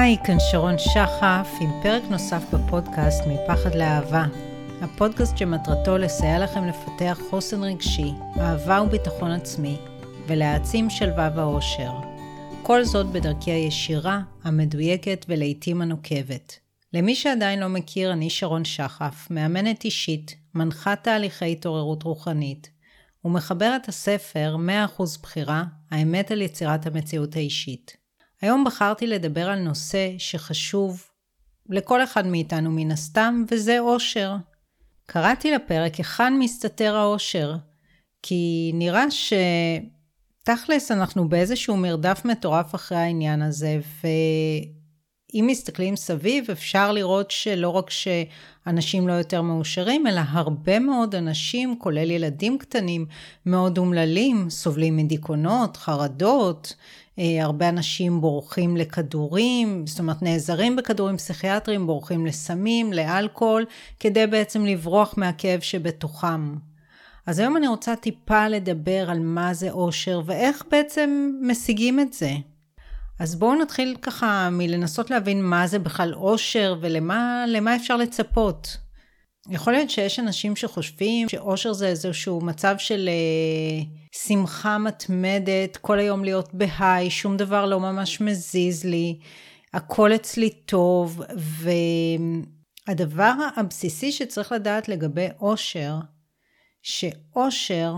היי, כאן שרון שחף עם פרק נוסף בפודקאסט מפחד לאהבה. הפודקאסט שמטרתו לסייע לכם לפתח חוסן רגשי, אהבה וביטחון עצמי, ולהעצים שלווה ואושר. כל זאת בדרכי הישירה, המדויקת ולעיתים הנוקבת. למי שעדיין לא מכיר, אני שרון שחף, מאמנת אישית, מנחת תהליכי התעוררות רוחנית, ומחברת הספר 100% בחירה, האמת על יצירת המציאות האישית. היום בחרתי לדבר על נושא שחשוב לכל אחד מאיתנו מן הסתם, וזה אושר. קראתי לפרק היכן מסתתר האושר, כי נראה שתכלס אנחנו באיזשהו מרדף מטורף אחרי העניין הזה, ואם מסתכלים סביב אפשר לראות שלא רק שאנשים לא יותר מאושרים, אלא הרבה מאוד אנשים, כולל ילדים קטנים, מאוד אומללים, סובלים מדיכאונות, חרדות, אה, הרבה אנשים בורחים לכדורים, זאת אומרת נעזרים בכדורים פסיכיאטריים, בורחים לסמים, לאלכוהול, כדי בעצם לברוח מהכאב שבתוכם. אז היום אני רוצה טיפה לדבר על מה זה אושר ואיך בעצם משיגים את זה. אז בואו נתחיל ככה מלנסות להבין מה זה בכלל אושר ולמה אפשר לצפות. יכול להיות שיש אנשים שחושבים שאושר זה איזשהו מצב של אה, שמחה מתמדת, כל היום להיות בהיי, שום דבר לא ממש מזיז לי, הכל אצלי טוב, והדבר הבסיסי שצריך לדעת לגבי אושר, שאושר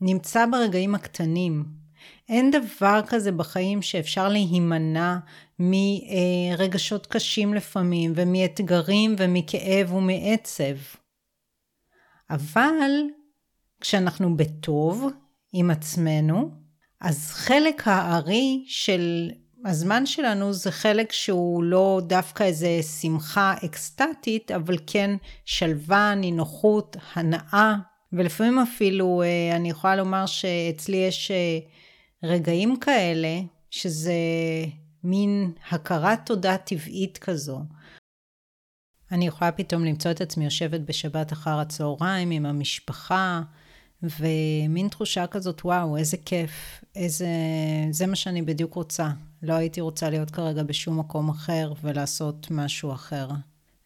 נמצא ברגעים הקטנים. אין דבר כזה בחיים שאפשר להימנע מרגשות קשים לפעמים, ומאתגרים ומכאב ומעצב. אבל כשאנחנו בטוב עם עצמנו, אז חלק הארי של הזמן שלנו זה חלק שהוא לא דווקא איזה שמחה אקסטטית, אבל כן שלווה, נינוחות, הנאה, ולפעמים אפילו אה, אני יכולה לומר שאצלי יש אה, רגעים כאלה, שזה מין הכרת תודה טבעית כזו. אני יכולה פתאום למצוא את עצמי יושבת בשבת אחר הצהריים עם המשפחה, ומין תחושה כזאת, וואו, איזה כיף, איזה... זה מה שאני בדיוק רוצה. לא הייתי רוצה להיות כרגע בשום מקום אחר ולעשות משהו אחר.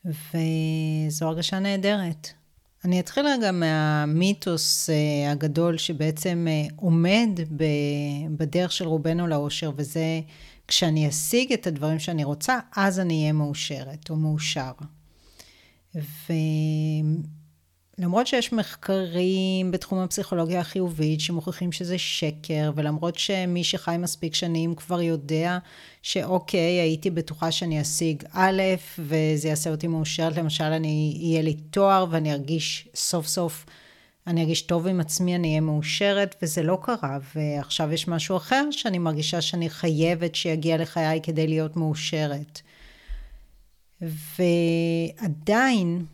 וזו הרגשה נהדרת. אני אתחיל רגע מהמיתוס אה, הגדול שבעצם אה, עומד בדרך של רובנו לאושר, וזה כשאני אשיג את הדברים שאני רוצה, אז אני אהיה מאושרת או מאושר. ולמרות שיש מחקרים בתחום הפסיכולוגיה החיובית שמוכיחים שזה שקר, ולמרות שמי שחי מספיק שנים כבר יודע שאוקיי, הייתי בטוחה שאני אשיג א', וזה יעשה אותי מאושרת, למשל, אני, יהיה לי תואר ואני ארגיש סוף סוף אני ארגיש טוב עם עצמי, אני אהיה מאושרת, וזה לא קרה. ועכשיו יש משהו אחר שאני מרגישה שאני חייבת שיגיע לחיי כדי להיות מאושרת. ועדיין,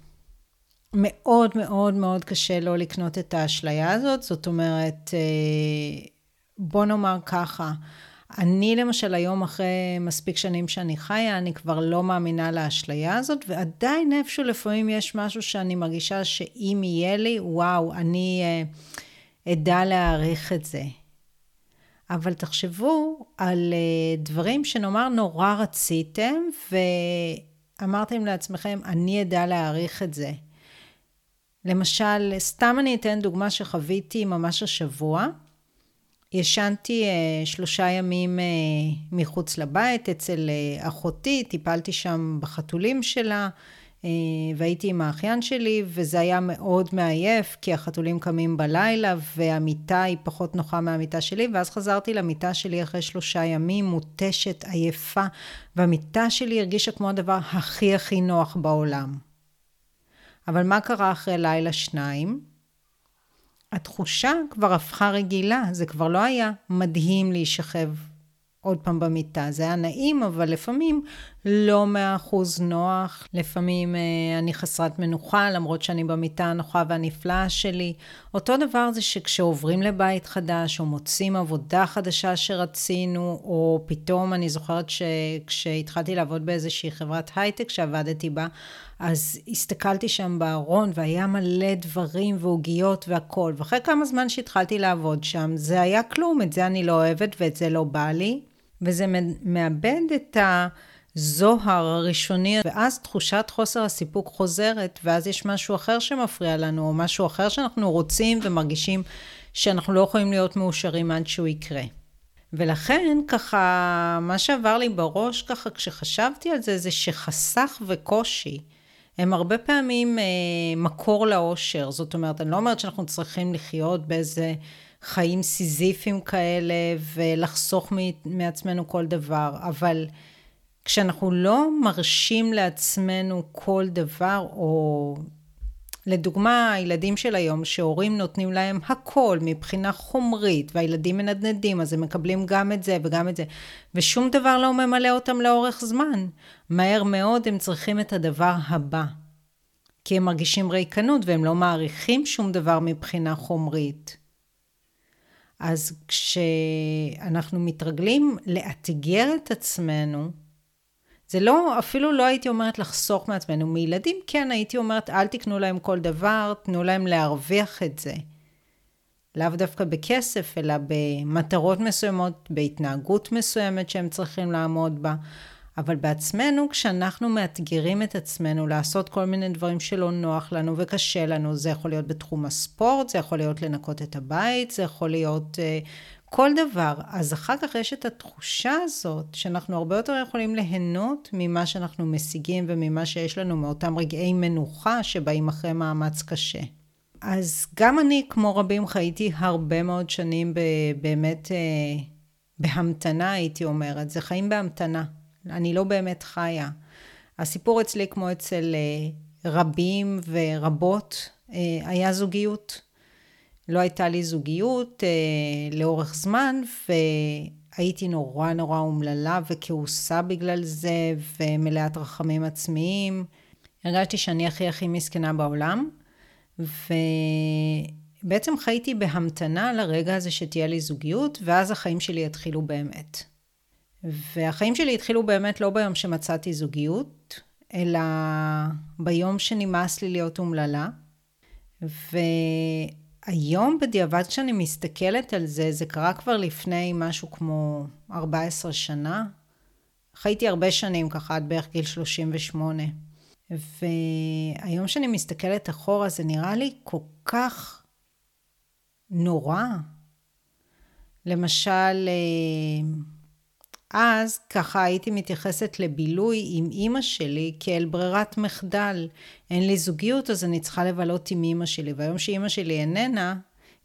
מאוד מאוד מאוד קשה לא לקנות את האשליה הזאת. זאת אומרת, אה, בוא נאמר ככה, אני למשל היום אחרי מספיק שנים שאני חיה, אני כבר לא מאמינה לאשליה הזאת, ועדיין איפשהו לפעמים יש משהו שאני מרגישה שאם יהיה לי, וואו, אני uh, אדע להעריך את זה. אבל תחשבו על uh, דברים שנאמר נורא רציתם, ואמרתם לעצמכם, אני אדע להעריך את זה. למשל, סתם אני אתן דוגמה שחוויתי ממש השבוע. ישנתי uh, שלושה ימים uh, מחוץ לבית אצל uh, אחותי, טיפלתי שם בחתולים שלה, uh, והייתי עם האחיין שלי, וזה היה מאוד מעייף, כי החתולים קמים בלילה, והמיטה היא פחות נוחה מהמיטה שלי, ואז חזרתי למיטה שלי אחרי שלושה ימים, מותשת, עייפה, והמיטה שלי הרגישה כמו הדבר הכי הכי נוח בעולם. אבל מה קרה אחרי לילה שניים? התחושה כבר הפכה רגילה, זה כבר לא היה מדהים להישכב עוד פעם במיטה. זה היה נעים, אבל לפעמים לא מאה אחוז נוח. לפעמים אה, אני חסרת מנוחה, למרות שאני במיטה הנוחה והנפלאה שלי. אותו דבר זה שכשעוברים לבית חדש, או מוצאים עבודה חדשה שרצינו, או פתאום אני זוכרת שכשהתחלתי לעבוד באיזושהי חברת הייטק שעבדתי בה, אז הסתכלתי שם בארון והיה מלא דברים ועוגיות והכול. ואחרי כמה זמן שהתחלתי לעבוד שם, זה היה כלום, את זה אני לא אוהבת ואת זה לא בא לי. וזה מאבד את הזוהר הראשוני, ואז תחושת חוסר הסיפוק חוזרת, ואז יש משהו אחר שמפריע לנו, או משהו אחר שאנחנו רוצים ומרגישים שאנחנו לא יכולים להיות מאושרים עד שהוא יקרה. ולכן ככה, מה שעבר לי בראש ככה כשחשבתי על זה, זה שחסך וקושי הם הרבה פעמים אה, מקור לאושר. זאת אומרת, אני לא אומרת שאנחנו צריכים לחיות באיזה חיים סיזיפיים כאלה ולחסוך מעצמנו כל דבר, אבל כשאנחנו לא מרשים לעצמנו כל דבר, או לדוגמה, הילדים של היום, שהורים נותנים להם הכל מבחינה חומרית, והילדים מנדנדים, אז הם מקבלים גם את זה וגם את זה, ושום דבר לא ממלא אותם לאורך זמן. מהר מאוד הם צריכים את הדבר הבא. כי הם מרגישים ריקנות והם לא מעריכים שום דבר מבחינה חומרית. אז כשאנחנו מתרגלים לאתגר את עצמנו, זה לא, אפילו לא הייתי אומרת לחסוך מעצמנו. מילדים כן הייתי אומרת, אל תקנו להם כל דבר, תנו להם להרוויח את זה. לאו דווקא בכסף, אלא במטרות מסוימות, בהתנהגות מסוימת שהם צריכים לעמוד בה. אבל בעצמנו, כשאנחנו מאתגרים את עצמנו לעשות כל מיני דברים שלא נוח לנו וקשה לנו, זה יכול להיות בתחום הספורט, זה יכול להיות לנקות את הבית, זה יכול להיות uh, כל דבר. אז אחר כך יש את התחושה הזאת, שאנחנו הרבה יותר יכולים ליהנות ממה שאנחנו משיגים וממה שיש לנו מאותם רגעי מנוחה שבאים אחרי מאמץ קשה. אז גם אני, כמו רבים, חייתי הרבה מאוד שנים באמת uh, בהמתנה, הייתי אומרת. זה חיים בהמתנה. אני לא באמת חיה. הסיפור אצלי, כמו אצל אה, רבים ורבות, אה, היה זוגיות. לא הייתה לי זוגיות אה, לאורך זמן, והייתי נורא נורא אומללה וכעוסה בגלל זה, ומלאת רחמים עצמיים. הרגשתי שאני הכי הכי מסכנה בעולם, ובעצם חייתי בהמתנה לרגע הזה שתהיה לי זוגיות, ואז החיים שלי יתחילו באמת. והחיים שלי התחילו באמת לא ביום שמצאתי זוגיות, אלא ביום שנמאס לי להיות אומללה. והיום בדיעבד כשאני מסתכלת על זה, זה קרה כבר לפני משהו כמו 14 שנה. חייתי הרבה שנים ככה, עד בערך גיל 38. והיום שאני מסתכלת אחורה, זה נראה לי כל כך נורא. למשל, אה, אז ככה הייתי מתייחסת לבילוי עם אימא שלי כאל ברירת מחדל. אין לי זוגיות, אז אני צריכה לבלות עם אימא שלי. והיום שאימא שלי איננה,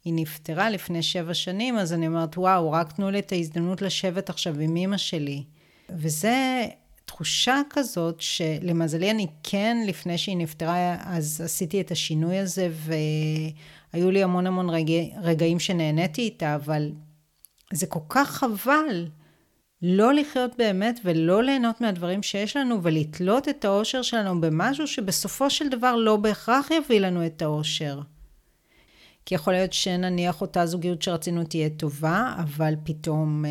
היא נפטרה לפני שבע שנים, אז אני אומרת, וואו, רק תנו לי את ההזדמנות לשבת עכשיו עם אימא שלי. וזה תחושה כזאת שלמזלי אני כן, לפני שהיא נפטרה, אז עשיתי את השינוי הזה, והיו לי המון המון רגע, רגעים שנהניתי איתה, אבל זה כל כך חבל. לא לחיות באמת ולא ליהנות מהדברים שיש לנו ולתלות את האושר שלנו במשהו שבסופו של דבר לא בהכרח יביא לנו את האושר. כי יכול להיות שנניח אותה זוגיות שרצינו תהיה טובה, אבל פתאום אה,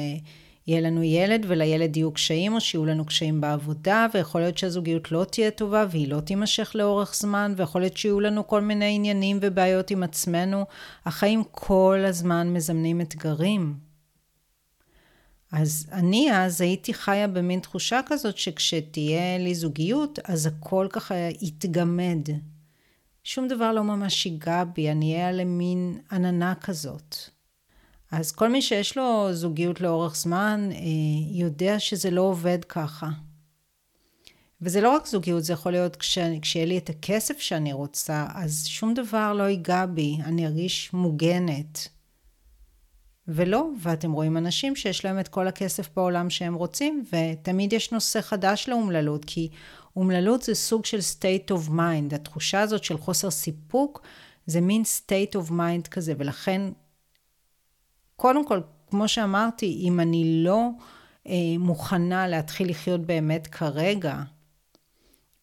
יהיה לנו ילד ולילד יהיו קשיים או שיהיו לנו קשיים בעבודה, ויכול להיות שהזוגיות לא תהיה טובה והיא לא תימשך לאורך זמן, ויכול להיות שיהיו לנו כל מיני עניינים ובעיות עם עצמנו. החיים כל הזמן מזמנים אתגרים. אז אני אז הייתי חיה במין תחושה כזאת שכשתהיה לי זוגיות, אז הכל ככה יתגמד. שום דבר לא ממש ייגע בי, אני אהיה למין עננה כזאת. אז כל מי שיש לו זוגיות לאורך זמן, אה, יודע שזה לא עובד ככה. וזה לא רק זוגיות, זה יכול להיות כש, כשיהיה לי את הכסף שאני רוצה, אז שום דבר לא ייגע בי, אני ארגיש מוגנת. ולא, ואתם רואים אנשים שיש להם את כל הכסף בעולם שהם רוצים, ותמיד יש נושא חדש לאומללות, כי אומללות זה סוג של state of mind, התחושה הזאת של חוסר סיפוק זה מין state of mind כזה, ולכן, קודם כל, כמו שאמרתי, אם אני לא אה, מוכנה להתחיל לחיות באמת כרגע,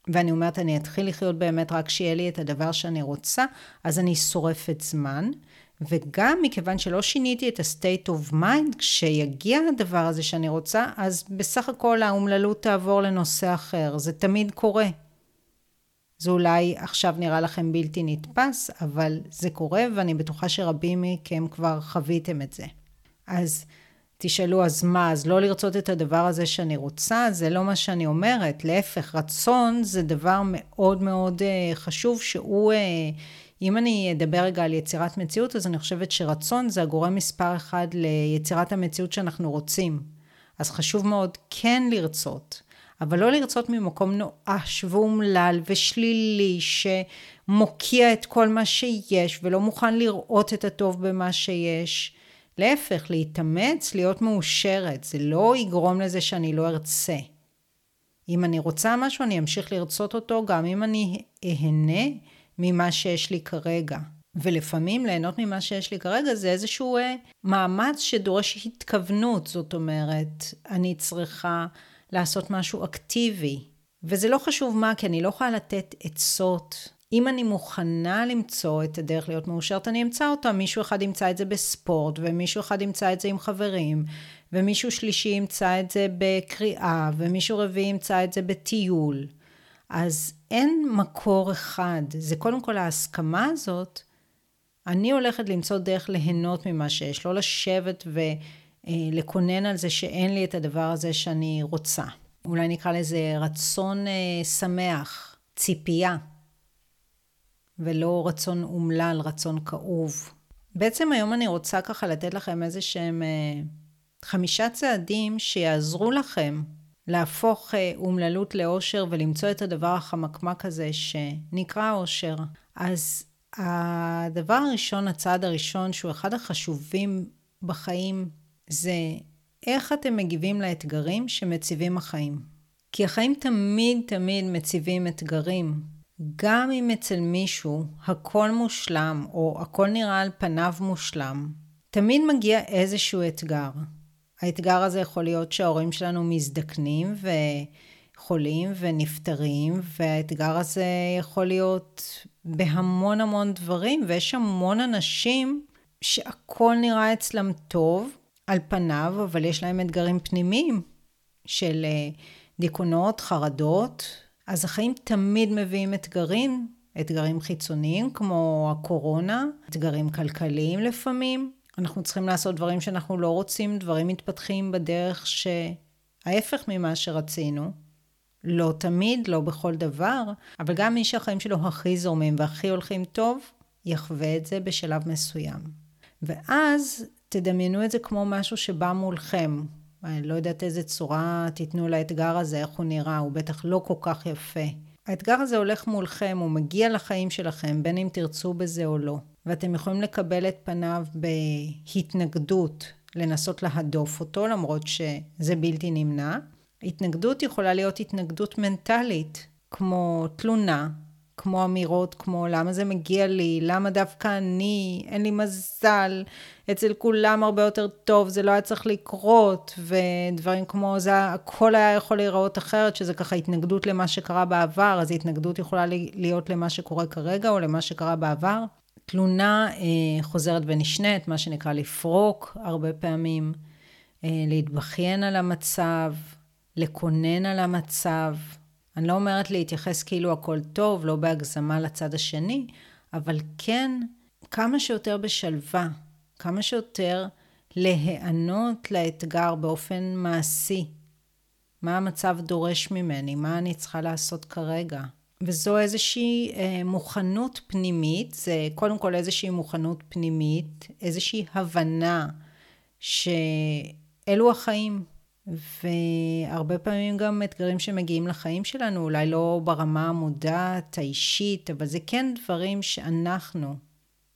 ואני אומרת, אני אתחיל לחיות באמת רק שיהיה לי את הדבר שאני רוצה, אז אני שורפת זמן. וגם מכיוון שלא שיניתי את ה-state of mind, כשיגיע הדבר הזה שאני רוצה, אז בסך הכל האומללות תעבור לנושא אחר. זה תמיד קורה. זה אולי עכשיו נראה לכם בלתי נתפס, אבל זה קורה, ואני בטוחה שרבים מכם כבר חוויתם את זה. אז תשאלו, אז מה, אז לא לרצות את הדבר הזה שאני רוצה? זה לא מה שאני אומרת. להפך, רצון זה דבר מאוד מאוד uh, חשוב, שהוא, uh, אם אני אדבר רגע על יצירת מציאות, אז אני חושבת שרצון זה הגורם מספר אחד ליצירת המציאות שאנחנו רוצים. אז חשוב מאוד כן לרצות, אבל לא לרצות ממקום נואש ואומלל ושלילי, שמוקיע את כל מה שיש ולא מוכן לראות את הטוב במה שיש. להפך, להתאמץ, להיות מאושרת, זה לא יגרום לזה שאני לא ארצה. אם אני רוצה משהו, אני אמשיך לרצות אותו, גם אם אני אהנה ממה שיש לי כרגע. ולפעמים ליהנות ממה שיש לי כרגע זה איזשהו אה, מאמץ שדורש התכוונות, זאת אומרת, אני צריכה לעשות משהו אקטיבי. וזה לא חשוב מה, כי אני לא יכולה לתת עצות אם אני מוכנה למצוא את הדרך להיות מאושרת, אני אמצא אותה. מישהו אחד ימצא את זה בספורט, ומישהו אחד ימצא את זה עם חברים, ומישהו שלישי ימצא את זה בקריאה, ומישהו רביעי ימצא את זה בטיול. אז אין מקור אחד. זה קודם כל ההסכמה הזאת. אני הולכת למצוא דרך ליהנות ממה שיש, לא לשבת ולקונן על זה שאין לי את הדבר הזה שאני רוצה. אולי נקרא לזה רצון אה, שמח, ציפייה. ולא רצון אומלל, רצון כאוב. בעצם היום אני רוצה ככה לתת לכם איזה שהם אה, חמישה צעדים שיעזרו לכם להפוך אה, אומללות לאושר ולמצוא את הדבר החמקמק הזה שנקרא אושר. אז הדבר הראשון, הצעד הראשון, שהוא אחד החשובים בחיים, זה איך אתם מגיבים לאתגרים שמציבים החיים. כי החיים תמיד תמיד מציבים אתגרים. גם אם אצל מישהו הכל מושלם, או הכל נראה על פניו מושלם, תמיד מגיע איזשהו אתגר. האתגר הזה יכול להיות שההורים שלנו מזדקנים וחולים ונפטרים, והאתגר הזה יכול להיות בהמון המון דברים, ויש המון אנשים שהכל נראה אצלם טוב על פניו, אבל יש להם אתגרים פנימיים של אה, דיכאונות, חרדות, אז החיים תמיד מביאים אתגרים, אתגרים חיצוניים כמו הקורונה, אתגרים כלכליים לפעמים. אנחנו צריכים לעשות דברים שאנחנו לא רוצים, דברים מתפתחים בדרך שההפך ממה שרצינו. לא תמיד, לא בכל דבר, אבל גם מי שהחיים שלו הכי זורמים והכי הולכים טוב, יחווה את זה בשלב מסוים. ואז תדמיינו את זה כמו משהו שבא מולכם, אני לא יודעת איזה צורה תיתנו לאתגר הזה, איך הוא נראה, הוא בטח לא כל כך יפה. האתגר הזה הולך מולכם, הוא מגיע לחיים שלכם, בין אם תרצו בזה או לא. ואתם יכולים לקבל את פניו בהתנגדות, לנסות להדוף אותו, למרות שזה בלתי נמנע. התנגדות יכולה להיות התנגדות מנטלית, כמו תלונה, כמו אמירות כמו למה זה מגיע לי, למה דווקא אני, אין לי מזל, אצל כולם הרבה יותר טוב, זה לא היה צריך לקרות, ודברים כמו זה, הכל היה יכול להיראות אחרת, שזה ככה התנגדות למה שקרה בעבר, אז התנגדות יכולה להיות למה שקורה כרגע או למה שקרה בעבר. תלונה אה, חוזרת ונשנית, מה שנקרא לפרוק הרבה פעמים, אה, להתבכיין על המצב, לקונן על המצב. אני לא אומרת להתייחס כאילו הכל טוב, לא בהגזמה לצד השני, אבל כן כמה שיותר בשלווה, כמה שיותר להיענות לאתגר באופן מעשי. מה המצב דורש ממני? מה אני צריכה לעשות כרגע? וזו איזושהי אה, מוכנות פנימית, זה קודם כל איזושהי מוכנות פנימית, איזושהי הבנה שאלו החיים, והרבה פעמים גם אתגרים שמגיעים לחיים שלנו, אולי לא ברמה המודעת, האישית, אבל זה כן דברים שאנחנו,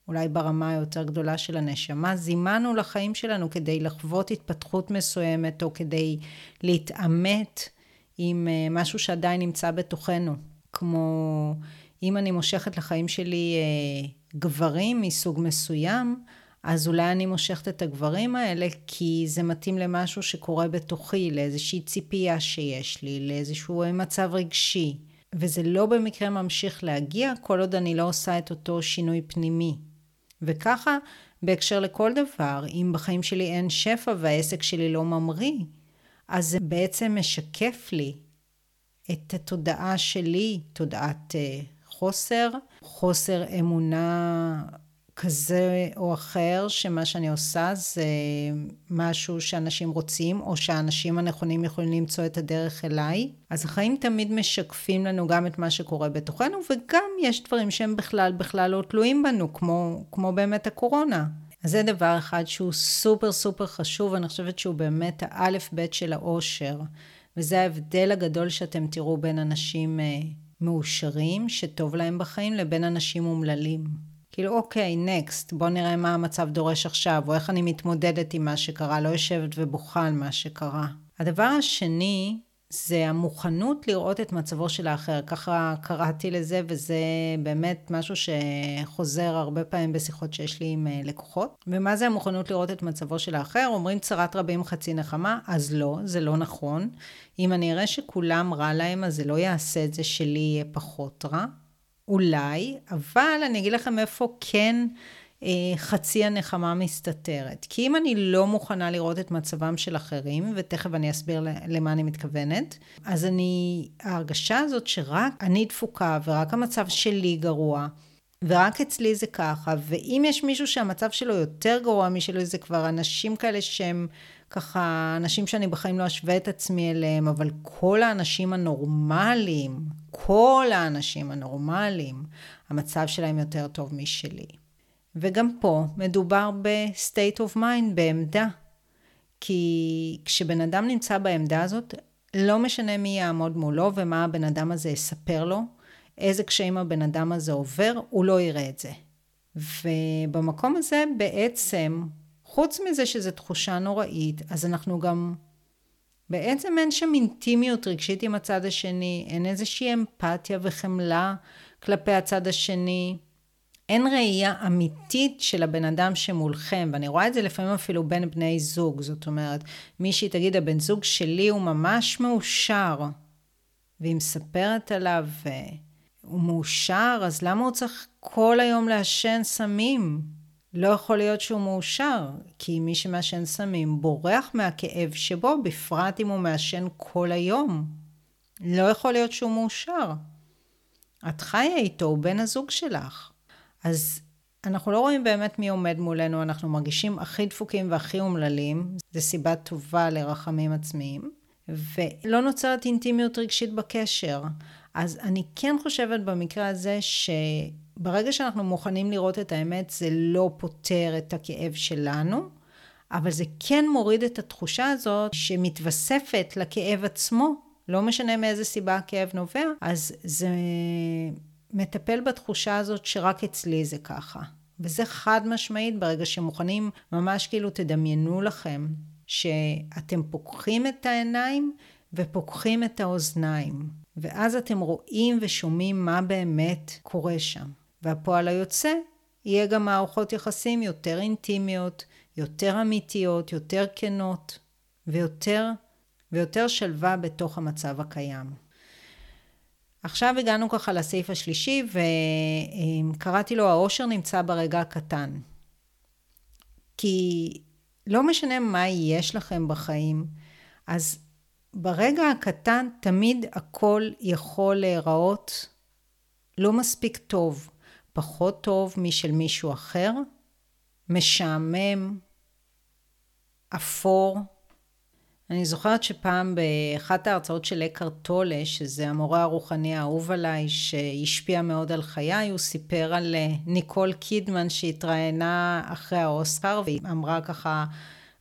אולי ברמה היותר גדולה של הנשמה, זימנו לחיים שלנו כדי לחוות התפתחות מסוימת, או כדי להתעמת עם אה, משהו שעדיין נמצא בתוכנו. כמו אם אני מושכת לחיים שלי אה, גברים מסוג מסוים, אז אולי אני מושכת את הגברים האלה כי זה מתאים למשהו שקורה בתוכי, לאיזושהי ציפייה שיש לי, לאיזשהו מצב רגשי. וזה לא במקרה ממשיך להגיע כל עוד אני לא עושה את אותו שינוי פנימי. וככה, בהקשר לכל דבר, אם בחיים שלי אין שפע והעסק שלי לא ממריא, אז זה בעצם משקף לי את התודעה שלי, תודעת uh, חוסר, חוסר אמונה כזה או אחר, שמה שאני עושה זה משהו שאנשים רוצים, או שהאנשים הנכונים יכולים למצוא את הדרך אליי. אז החיים תמיד משקפים לנו גם את מה שקורה בתוכנו, וגם יש דברים שהם בכלל בכלל לא תלויים בנו, כמו, כמו באמת הקורונה. אז זה דבר אחד שהוא סופר סופר חשוב, אני חושבת שהוא באמת האלף-בית של האושר. וזה ההבדל הגדול שאתם תראו בין אנשים אה, מאושרים, שטוב להם בחיים, לבין אנשים אומללים. כאילו, אוקיי, נקסט, בוא נראה מה המצב דורש עכשיו, או איך אני מתמודדת עם מה שקרה, לא יושבת ובוכה על מה שקרה. הדבר השני, זה המוכנות לראות את מצבו של האחר. ככה קראתי לזה, וזה באמת משהו שחוזר הרבה פעמים בשיחות שיש לי עם אה, לקוחות. ומה זה המוכנות לראות את מצבו של האחר? אומרים צרת רבים חצי נחמה, אז לא, זה לא נכון. אם אני אראה שכולם רע להם, אז זה לא יעשה את זה שלי יהיה פחות רע. אולי, אבל אני אגיד לכם איפה כן חצי הנחמה מסתתרת. כי אם אני לא מוכנה לראות את מצבם של אחרים, ותכף אני אסביר למה אני מתכוונת, אז אני, ההרגשה הזאת שרק אני דפוקה ורק המצב שלי גרוע, ורק אצלי זה ככה, ואם יש מישהו שהמצב שלו יותר גרוע משלי, זה כבר אנשים כאלה שהם ככה, אנשים שאני בחיים לא אשווה את עצמי אליהם, אבל כל האנשים הנורמליים, כל האנשים הנורמליים, המצב שלהם יותר טוב משלי. וגם פה מדובר ב-state of mind, בעמדה. כי כשבן אדם נמצא בעמדה הזאת, לא משנה מי יעמוד מולו ומה הבן אדם הזה יספר לו, איזה קשיים הבן אדם הזה עובר, הוא לא יראה את זה. ובמקום הזה בעצם, חוץ מזה שזו תחושה נוראית, אז אנחנו גם, בעצם אין שם אינטימיות רגשית עם הצד השני, אין איזושהי אמפתיה וחמלה כלפי הצד השני. אין ראייה אמיתית של הבן אדם שמולכם, ואני רואה את זה לפעמים אפילו בין בני זוג, זאת אומרת, מישהי תגיד, הבן זוג שלי הוא ממש מאושר, והיא מספרת עליו, הוא מאושר, אז למה הוא צריך כל היום לעשן סמים? לא יכול להיות שהוא מאושר, כי מי שמעשן סמים בורח מהכאב שבו, בפרט אם הוא מעשן כל היום. לא יכול להיות שהוא מאושר. את חיה איתו, הוא בן הזוג שלך. אז אנחנו לא רואים באמת מי עומד מולנו, אנחנו מרגישים הכי דפוקים והכי אומללים, זו סיבה טובה לרחמים עצמיים, ולא נוצרת אינטימיות רגשית בקשר. אז אני כן חושבת במקרה הזה שברגע שאנחנו מוכנים לראות את האמת, זה לא פותר את הכאב שלנו, אבל זה כן מוריד את התחושה הזאת שמתווספת לכאב עצמו, לא משנה מאיזה סיבה הכאב נובע, אז זה מטפל בתחושה הזאת שרק אצלי זה ככה. וזה חד משמעית ברגע שמוכנים, ממש כאילו תדמיינו לכם שאתם פוקחים את העיניים ופוקחים את האוזניים. ואז אתם רואים ושומעים מה באמת קורה שם. והפועל היוצא יהיה גם מערכות יחסים יותר אינטימיות, יותר אמיתיות, יותר כנות, ויותר, ויותר שלווה בתוך המצב הקיים. עכשיו הגענו ככה לסעיף השלישי, וקראתי לו העושר נמצא ברגע הקטן. כי לא משנה מה יש לכם בחיים, אז ברגע הקטן תמיד הכל יכול להיראות לא מספיק טוב, פחות טוב משל מישהו אחר, משעמם, אפור, אני זוכרת שפעם באחת ההרצאות של אקר טולה, שזה המורה הרוחני האהוב עליי, שהשפיע מאוד על חיי, הוא סיפר על אה, ניקול קידמן שהתראיינה אחרי האוסקר, והיא אמרה ככה,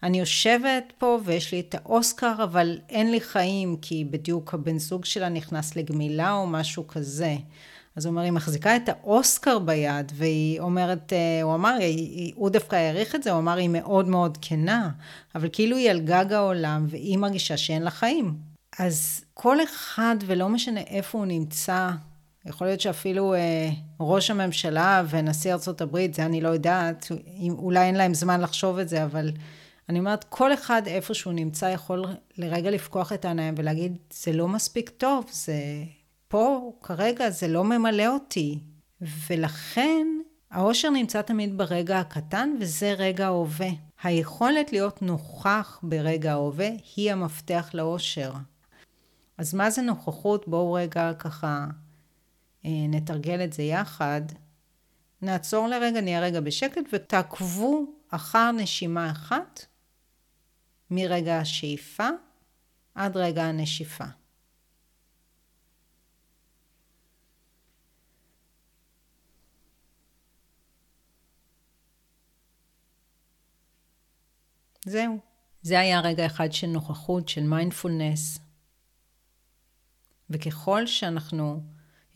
אני יושבת פה ויש לי את האוסקר, אבל אין לי חיים, כי בדיוק הבן זוג שלה נכנס לגמילה או משהו כזה. אז הוא אומר, היא מחזיקה את האוסקר ביד, והיא אומרת, אה, הוא אמר, הוא דווקא העריך את זה, הוא אמר, היא מאוד מאוד כנה, אבל כאילו היא על גג העולם, והיא מרגישה שאין לה חיים. אז כל אחד, ולא משנה איפה הוא נמצא, יכול להיות שאפילו אה, ראש הממשלה ונשיא הברית, זה אני לא יודעת, אולי אין להם זמן לחשוב את זה, אבל אני אומרת, כל אחד איפה שהוא נמצא יכול לרגע לפקוח את העיניים ולהגיד, זה לא מספיק טוב, זה פה כרגע זה לא ממלא אותי. ולכן האושר נמצא תמיד ברגע הקטן, וזה רגע ההווה. היכולת להיות נוכח ברגע ההווה היא המפתח לאושר. אז מה זה נוכחות? בואו רגע ככה אה, נתרגל את זה יחד. נעצור לרגע, נהיה רגע בשקט ותעקבו אחר נשימה אחת מרגע השאיפה עד רגע הנשיפה. זהו. זה היה רגע אחד של נוכחות, של מיינדפולנס. וככל שאנחנו,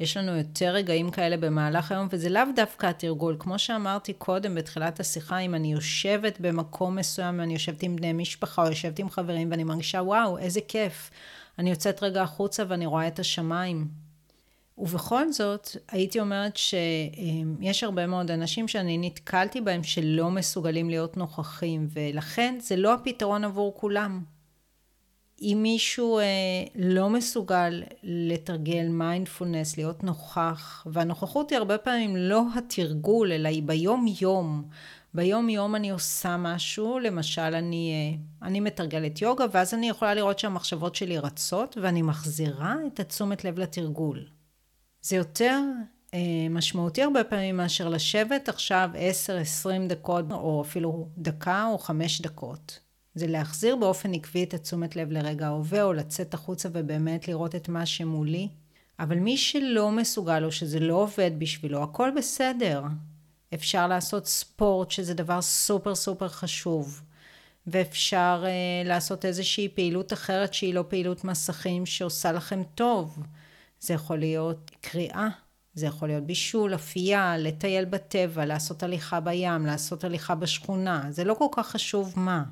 יש לנו יותר רגעים כאלה במהלך היום, וזה לאו דווקא התרגול. כמו שאמרתי קודם בתחילת השיחה, אם אני יושבת במקום מסוים, אני יושבת עם בני משפחה או יושבת עם חברים, ואני מרגישה, וואו, איזה כיף. אני יוצאת רגע החוצה ואני רואה את השמיים. ובכל זאת, הייתי אומרת שיש הרבה מאוד אנשים שאני נתקלתי בהם שלא מסוגלים להיות נוכחים, ולכן זה לא הפתרון עבור כולם. אם מישהו אה, לא מסוגל לתרגל מיינדפולנס, להיות נוכח, והנוכחות היא הרבה פעמים לא התרגול, אלא היא ביום-יום. ביום-יום אני עושה משהו, למשל אני, אה, אני מתרגלת יוגה, ואז אני יכולה לראות שהמחשבות שלי רצות, ואני מחזירה את התשומת לב לתרגול. זה יותר אה, משמעותי הרבה פעמים מאשר לשבת עכשיו 10-20 דקות, או אפילו דקה או חמש דקות. זה להחזיר באופן עקבי את התשומת לב לרגע ההווה, או לצאת החוצה ובאמת לראות את מה שמולי. אבל מי שלא מסוגל, או שזה לא עובד בשבילו, הכל בסדר. אפשר לעשות ספורט, שזה דבר סופר סופר חשוב. ואפשר uh, לעשות איזושהי פעילות אחרת שהיא לא פעילות מסכים שעושה לכם טוב. זה יכול להיות קריאה, זה יכול להיות בישול, אפייה, לטייל בטבע, לעשות הליכה בים, לעשות הליכה בשכונה, זה לא כל כך חשוב מה.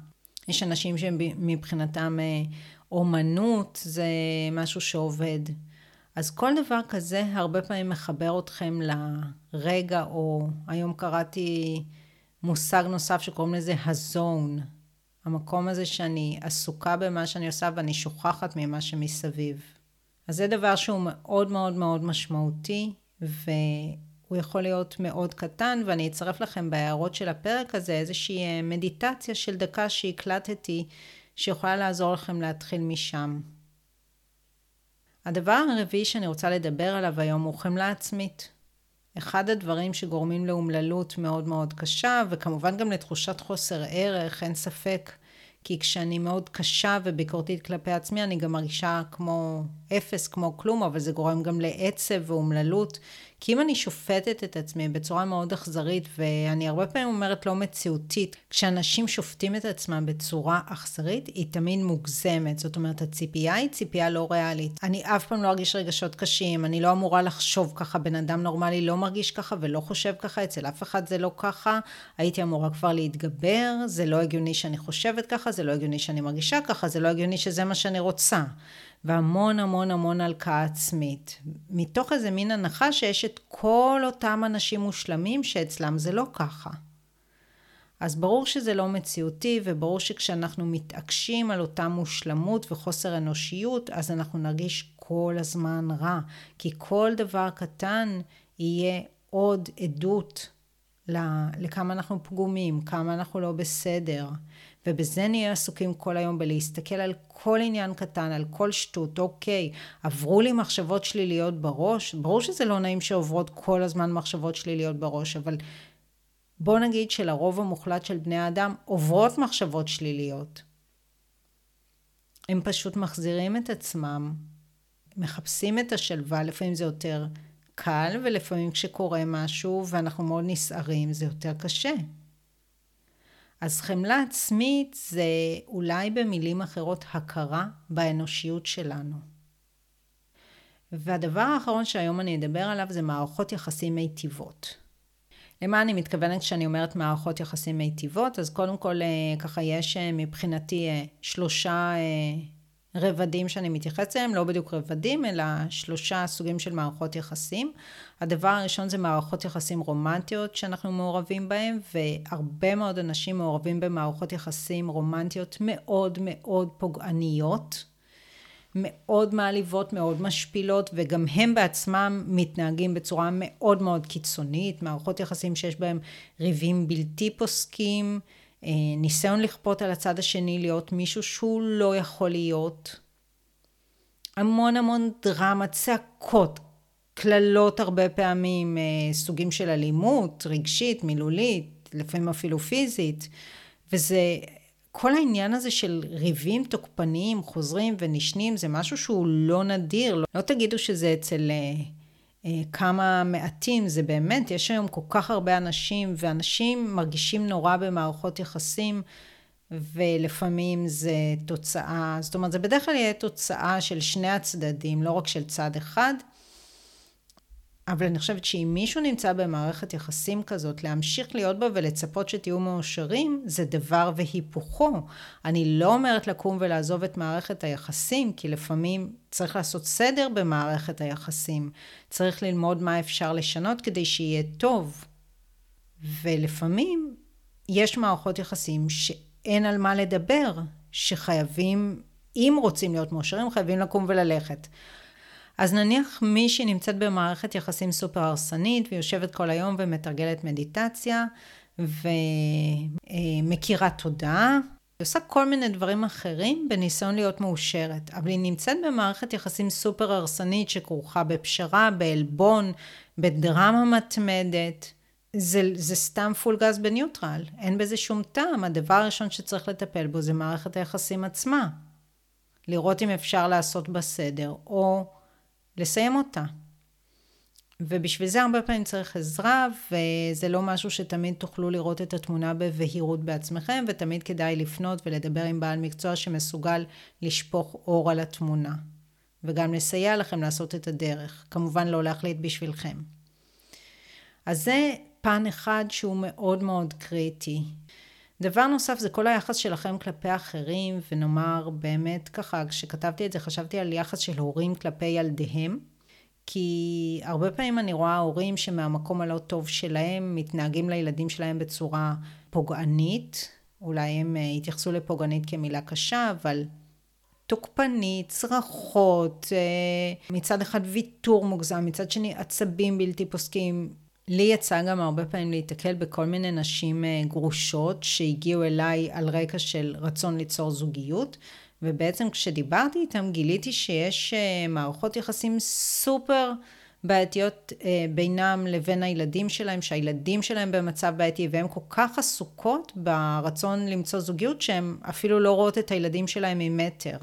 יש אנשים שמבחינתם אה, אומנות זה משהו שעובד. אז כל דבר כזה הרבה פעמים מחבר אתכם לרגע, או היום קראתי מושג נוסף שקוראים לזה הזון. המקום הזה שאני עסוקה במה שאני עושה ואני שוכחת ממה שמסביב. אז זה דבר שהוא מאוד מאוד מאוד משמעותי, והוא יכול להיות מאוד קטן, ואני אצרף לכם בהערות של הפרק הזה איזושהי אה, מדיטציה של דקה שהקלטתי, שיכולה לעזור לכם להתחיל משם. הדבר הרביעי שאני רוצה לדבר עליו היום הוא חמלה עצמית. אחד הדברים שגורמים לאומללות מאוד מאוד קשה, וכמובן גם לתחושת חוסר ערך, אין ספק. כי כשאני מאוד קשה וביקורתית כלפי עצמי, אני גם מרגישה כמו אפס, כמו כלום, אבל זה גורם גם לעצב ואומללות. כי אם אני שופטת את עצמי בצורה מאוד אכזרית, ואני הרבה פעמים אומרת לא מציאותית, כשאנשים שופטים את עצמם בצורה אכזרית, היא תמיד מוגזמת. זאת אומרת, הציפייה היא ציפייה לא ריאלית. אני אף פעם לא ארגיש רגשות קשים, אני לא אמורה לחשוב ככה, בן אדם נורמלי לא מרגיש ככה ולא חושב ככה, אצל אף אחד זה לא ככה, הייתי אמורה כבר להתגבר, זה לא הגיוני שאני חושבת ככה, זה לא הגיוני שאני מרגישה ככה, זה לא הגיוני שזה מה שאני רוצה. והמון המון המון הלקאה עצמית. מתוך איזה מין הנחה שיש את כל אותם אנשים מושלמים שאצלם זה לא ככה. אז ברור שזה לא מציאותי, וברור שכשאנחנו מתעקשים על אותה מושלמות וחוסר אנושיות, אז אנחנו נרגיש כל הזמן רע. כי כל דבר קטן יהיה עוד עדות לכמה אנחנו פגומים, כמה אנחנו לא בסדר. ובזה נהיה עסוקים כל היום בלהסתכל על כל עניין קטן, על כל שטות, אוקיי, עברו לי מחשבות שליליות בראש, ברור שזה לא נעים שעוברות כל הזמן מחשבות שליליות בראש, אבל בוא נגיד שלרוב המוחלט של בני האדם עוברות מחשבות שליליות. הם פשוט מחזירים את עצמם, מחפשים את השלווה, לפעמים זה יותר קל, ולפעמים כשקורה משהו ואנחנו מאוד נסערים, זה יותר קשה. אז חמלה עצמית זה אולי במילים אחרות הכרה באנושיות שלנו. והדבר האחרון שהיום אני אדבר עליו זה מערכות יחסים מיטיבות. למה אני מתכוונת כשאני אומרת מערכות יחסים מיטיבות? אז קודם כל אה, ככה יש אה, מבחינתי אה, שלושה רבדים שאני מתייחסת אליהם, לא בדיוק רבדים, אלא שלושה סוגים של מערכות יחסים. הדבר הראשון זה מערכות יחסים רומנטיות שאנחנו מעורבים בהם, והרבה מאוד אנשים מעורבים במערכות יחסים רומנטיות מאוד מאוד פוגעניות. מאוד מעליבות, מאוד משפילות, וגם הם בעצמם מתנהגים בצורה מאוד מאוד קיצונית, מערכות יחסים שיש בהם ריבים בלתי פוסקים, ניסיון לכפות על הצד השני להיות מישהו שהוא לא יכול להיות. המון המון דרמה, צעקות, קללות הרבה פעמים, אה, סוגים של אלימות, רגשית, מילולית, לפעמים אפילו פיזית, וזה, כל העניין הזה של ריבים תוקפניים, חוזרים ונשנים, זה משהו שהוא לא נדיר. לא, לא תגידו שזה אצל אה, אה, כמה מעטים, זה באמת, יש היום כל כך הרבה אנשים, ואנשים מרגישים נורא במערכות יחסים. ולפעמים זה תוצאה, זאת אומרת, זה בדרך כלל יהיה תוצאה של שני הצדדים, לא רק של צד אחד. אבל אני חושבת שאם מישהו נמצא במערכת יחסים כזאת, להמשיך להיות בה ולצפות שתהיו מאושרים, זה דבר והיפוכו. אני לא אומרת לקום ולעזוב את מערכת היחסים, כי לפעמים צריך לעשות סדר במערכת היחסים. צריך ללמוד מה אפשר לשנות כדי שיהיה טוב. ולפעמים יש מערכות יחסים שאין על מה לדבר, שחייבים, אם רוצים להיות מאושרים, חייבים לקום וללכת. אז נניח מישהי נמצאת במערכת יחסים סופר הרסנית ויושבת כל היום ומתרגלת מדיטציה ומכירה תודה. היא עושה כל מיני דברים אחרים בניסיון להיות מאושרת, אבל היא נמצאת במערכת יחסים סופר הרסנית שכרוכה בפשרה, בעלבון, בדרמה מתמדת. זה, זה סתם פול גז בניוטרל, אין בזה שום טעם. הדבר הראשון שצריך לטפל בו זה מערכת היחסים עצמה. לראות אם אפשר לעשות בסדר, או לסיים אותה. ובשביל זה הרבה פעמים צריך עזרה, וזה לא משהו שתמיד תוכלו לראות את התמונה בבהירות בעצמכם, ותמיד כדאי לפנות ולדבר עם בעל מקצוע שמסוגל לשפוך אור על התמונה, וגם לסייע לכם לעשות את הדרך. כמובן לא להחליט בשבילכם. אז זה פן אחד שהוא מאוד מאוד קריטי. דבר נוסף זה כל היחס שלכם כלפי אחרים, ונאמר באמת ככה, כשכתבתי את זה חשבתי על יחס של הורים כלפי ילדיהם, כי הרבה פעמים אני רואה הורים שמהמקום הלא טוב שלהם מתנהגים לילדים שלהם בצורה פוגענית, אולי הם אה, התייחסו לפוגענית כמילה קשה, אבל תוקפנית, צרחות, אה, מצד אחד ויתור מוגזם, מצד שני עצבים בלתי פוסקים, לי יצא גם הרבה פעמים להיתקל בכל מיני נשים אה, גרושות שהגיעו אליי על רקע של רצון ליצור זוגיות, ובעצם כשדיברתי איתם גיליתי שיש אה, מערכות יחסים סופר בעייתיות אה, בינם לבין הילדים שלהם, שהילדים שלהם במצב בעייתי והן כל כך עסוקות ברצון למצוא זוגיות שהן אפילו לא רואות את הילדים שלהם ממטר.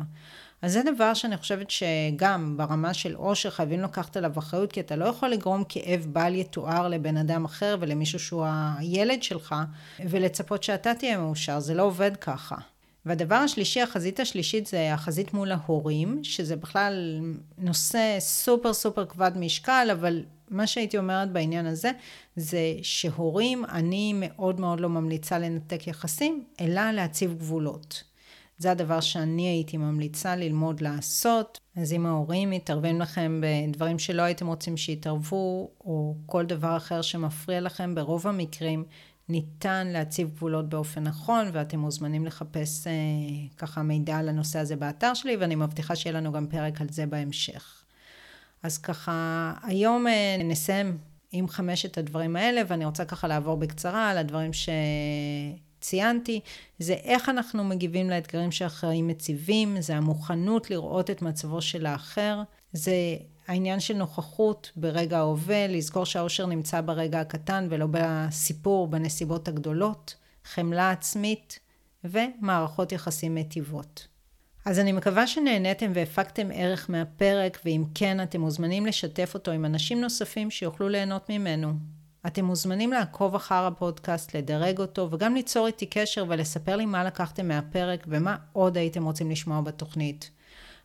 אז זה דבר שאני חושבת שגם ברמה של עושר חייבים לקחת עליו אחריות, כי אתה לא יכול לגרום כאב בל יתואר לבן אדם אחר ולמישהו שהוא הילד שלך, ולצפות שאתה תהיה מאושר, זה לא עובד ככה. והדבר השלישי, החזית השלישית זה החזית מול ההורים, שזה בכלל נושא סופר סופר כבד משקל, אבל מה שהייתי אומרת בעניין הזה, זה שהורים, אני מאוד מאוד לא ממליצה לנתק יחסים, אלא להציב גבולות. זה הדבר שאני הייתי ממליצה ללמוד לעשות. אז אם ההורים מתערבים לכם בדברים שלא הייתם רוצים שיתערבו, או כל דבר אחר שמפריע לכם, ברוב המקרים ניתן להציב גבולות באופן נכון, ואתם מוזמנים לחפש אה, ככה מידע על הנושא הזה באתר שלי, ואני מבטיחה שיהיה לנו גם פרק על זה בהמשך. אז ככה, היום אה, נסיים עם חמשת הדברים האלה, ואני רוצה ככה לעבור בקצרה על הדברים ש... ציינתי, זה איך אנחנו מגיבים לאתגרים שהחיים מציבים, זה המוכנות לראות את מצבו של האחר, זה העניין של נוכחות ברגע ההווה, לזכור שהאושר נמצא ברגע הקטן ולא בסיפור, בנסיבות הגדולות, חמלה עצמית ומערכות יחסים מטיבות. אז אני מקווה שנהניתם והפקתם ערך מהפרק, ואם כן, אתם מוזמנים לשתף אותו עם אנשים נוספים שיוכלו ליהנות ממנו. אתם מוזמנים לעקוב אחר הפודקאסט, לדרג אותו וגם ליצור איתי קשר ולספר לי מה לקחתם מהפרק ומה עוד הייתם רוצים לשמוע בתוכנית.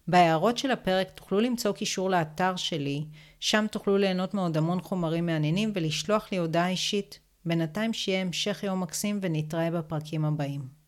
בהערות של הפרק תוכלו למצוא קישור לאתר שלי, שם תוכלו ליהנות מעוד המון חומרים מעניינים ולשלוח לי הודעה אישית. בינתיים שיהיה המשך יום מקסים ונתראה בפרקים הבאים.